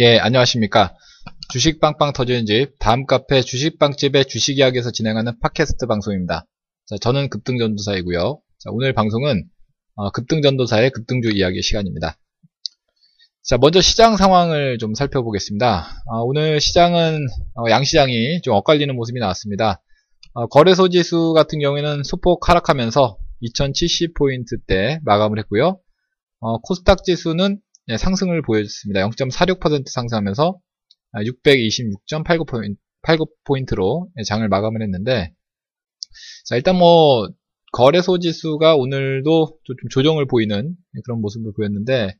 예, 안녕하십니까. 주식 빵빵 터지는 집, 다음 카페 주식 빵집의 주식 이야기에서 진행하는 팟캐스트 방송입니다. 자, 저는 급등전도사이고요. 자, 오늘 방송은 어, 급등전도사의 급등주 이야기 시간입니다. 자, 먼저 시장 상황을 좀 살펴보겠습니다. 어, 오늘 시장은 어, 양시장이 좀 엇갈리는 모습이 나왔습니다. 어, 거래소 지수 같은 경우에는 소폭 하락하면서 2070포인트대 마감을 했고요. 어, 코스닥 지수는 예, 상승을 보여줬습니다. 0.46% 상승하면서 626.89포인트로 예, 장을 마감을 했는데 자 일단 뭐 거래소 지수가 오늘도 좀 조정을 보이는 그런 모습을 보였는데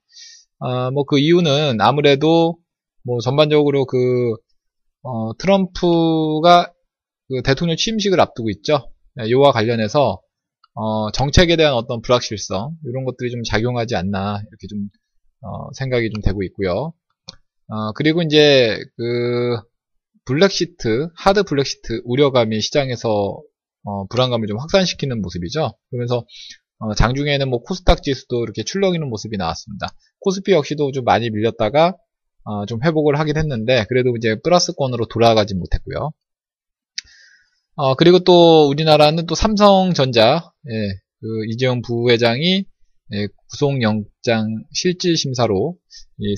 아, 뭐 그 이유는 아무래도 뭐 전반적으로 그 어, 트럼프가 그 대통령 취임식을 앞두고 있죠. 네, 이와 관련해서 어, 정책에 대한 어떤 불확실성 이런 것들이 좀 작용하지 않나 이렇게 좀 어, 생각이 좀 되고 있고요. 어, 그리고 이제 그 블랙시트, 하드 블랙시트 우려감이 시장에서 어, 불안감을 좀 확산시키는 모습이죠. 그러면서 어, 장중에는 뭐 코스닥 지수도 이렇게 출렁이는 모습이 나왔습니다. 코스피 역시도 좀 많이 밀렸다가 어, 좀 회복을 하긴 했는데 그래도 이제 플러스권으로 돌아가지 못했고요. 어, 그리고 또 우리나라는 또 삼성전자 예, 그 이재용 부회장이 예, 구속영장 실질심사로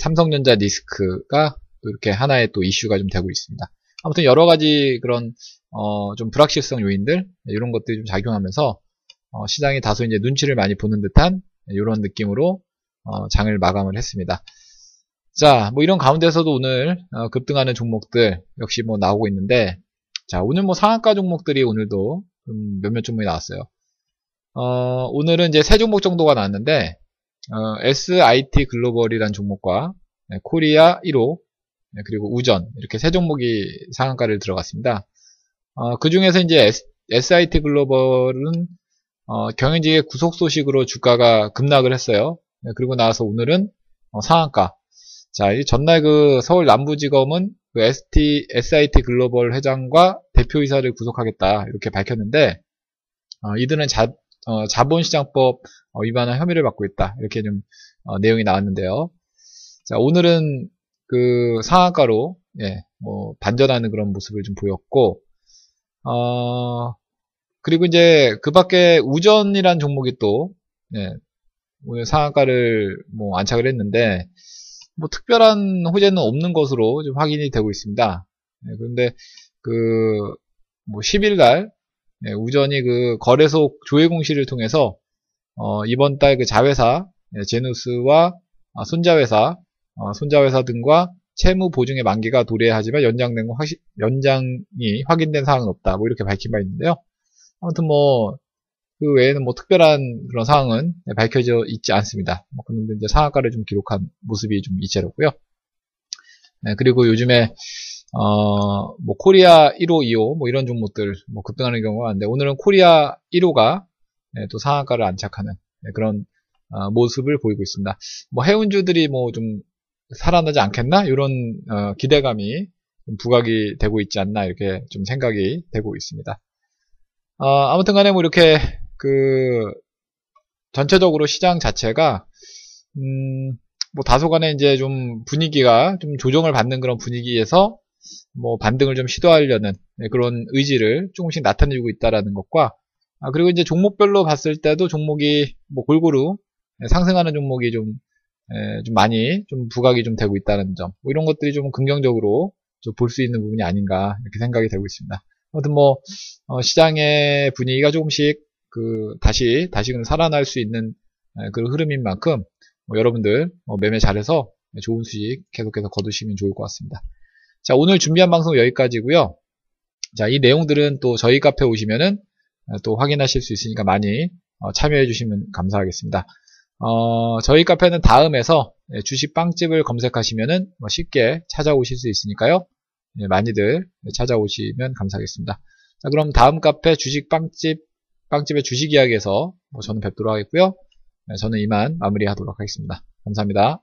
삼성전자 리스크가 이렇게 하나의 또 이슈가 좀 되고 있습니다. 아무튼 여러 가지 그런 어, 좀 불확실성 요인들 이런 것들이 좀 작용하면서 어, 시장이 다소 이제 눈치를 많이 보는 듯한 이런 느낌으로 어, 장을 마감을 했습니다. 자, 뭐 이런 가운데서도 오늘 어, 급등하는 종목들 역시 뭐 나오고 있는데 자, 오늘 뭐 상한가 종목들이 오늘도 몇몇 종목이 나왔어요. 어, 오늘은 이제 세 종목 정도가 나왔는데 어, SIT 글로벌이란 종목과 네, 코리아 1호 네, 그리고 우전 이렇게 세 종목이 상한가를 들어갔습니다. 어, 그 중에서 이제 S, SIT 글로벌은 어, 경영직의 구속 소식으로 주가가 급락을 했어요. 네, 그리고 나서 오늘은 어, 상한가. 자, 전날 그 서울 남부지검은 그 ST, SIT 글로벌 회장과 대표이사를 구속하겠다 이렇게 밝혔는데 어, 이들은 자, 어, 자본시장법 어, 위반한 혐의를 받고 있다 이렇게 좀 어, 내용이 나왔는데요. 자, 오늘은 그 상한가로 예, 뭐 반전하는 그런 모습을 좀 보였고 어, 그리고 이제 그 밖에 우전이란 종목이 또 예, 오늘 상한가를 뭐 안착을 했는데 뭐 특별한 호재는 없는 것으로 좀 확인이 되고 있습니다. 네, 그런데 그 뭐 10일 날 네, 우전이 그 거래소 조회 공시를 통해서 어, 이번 달 그 자회사 네, 제누스와 아, 손자회사 어, 손자회사 등과 채무 보증의 만기가 도래하지만 연장된 거 확시, 연장이 확인된 사항은 없다. 뭐 이렇게 밝힌 바 있는데요. 아무튼 뭐 그 외에는 뭐 특별한 그런 사항은 밝혀져 있지 않습니다. 뭐 그런데 이제 상한가를 좀 기록한 모습이 좀 이채로고요. 네, 그리고 요즘에 어, 뭐 코리아 1호, 2호 뭐 이런 종목들 뭐 급등하는 경우가 많은데 오늘은 코리아 1호가 네, 또 상한가를 안착하는 네, 그런 어, 모습을 보이고 있습니다. 뭐 해운주들이 뭐 좀 살아나지 않겠나 이런 어, 기대감이 부각이 되고 있지 않나 이렇게 좀 생각이 되고 있습니다. 어, 아무튼간에 뭐 이렇게 그 전체적으로 시장 자체가 음, 뭐 다소간에 이제 좀 분위기가 좀 조정을 받는 그런 분위기에서 뭐 반등을 좀 시도하려는 네, 그런 의지를 조금씩 나타내고 있다라는 것과 아, 그리고 이제 종목별로 봤을 때도 종목이 뭐 골고루 네, 상승하는 종목이 좀, 에, 좀 많이 좀 부각이 좀 되고 있다는 점, 뭐 이런 것들이 좀 긍정적으로 좀 볼 수 있는 부분이 아닌가 이렇게 생각이 되고 있습니다. 아무튼 뭐 어, 시장의 분위기가 조금씩 그 다시 다시금 살아날 수 있는 에, 그런 흐름인 만큼 뭐 여러분들 뭐 매매 잘해서 좋은 수익 계속해서 거두시면 좋을 것 같습니다. 자 오늘 준비한 방송 여기까지고요. 자 이 내용들은 또 저희 카페 오시면은 또 확인하실 수 있으니까 많이 어, 참여해 주시면 감사하겠습니다. 어, 저희 카페는 다음에서 주식 빵집을 검색하시면은 뭐 쉽게 찾아오실 수 있으니까요. 네, 많이들 찾아오시면 감사하겠습니다. 자, 그럼 다음 카페 주식 빵집, 빵집의 주식 이야기에서 뭐 저는 뵙도록 하겠고요. 네, 저는 이만 마무리하도록 하겠습니다. 감사합니다.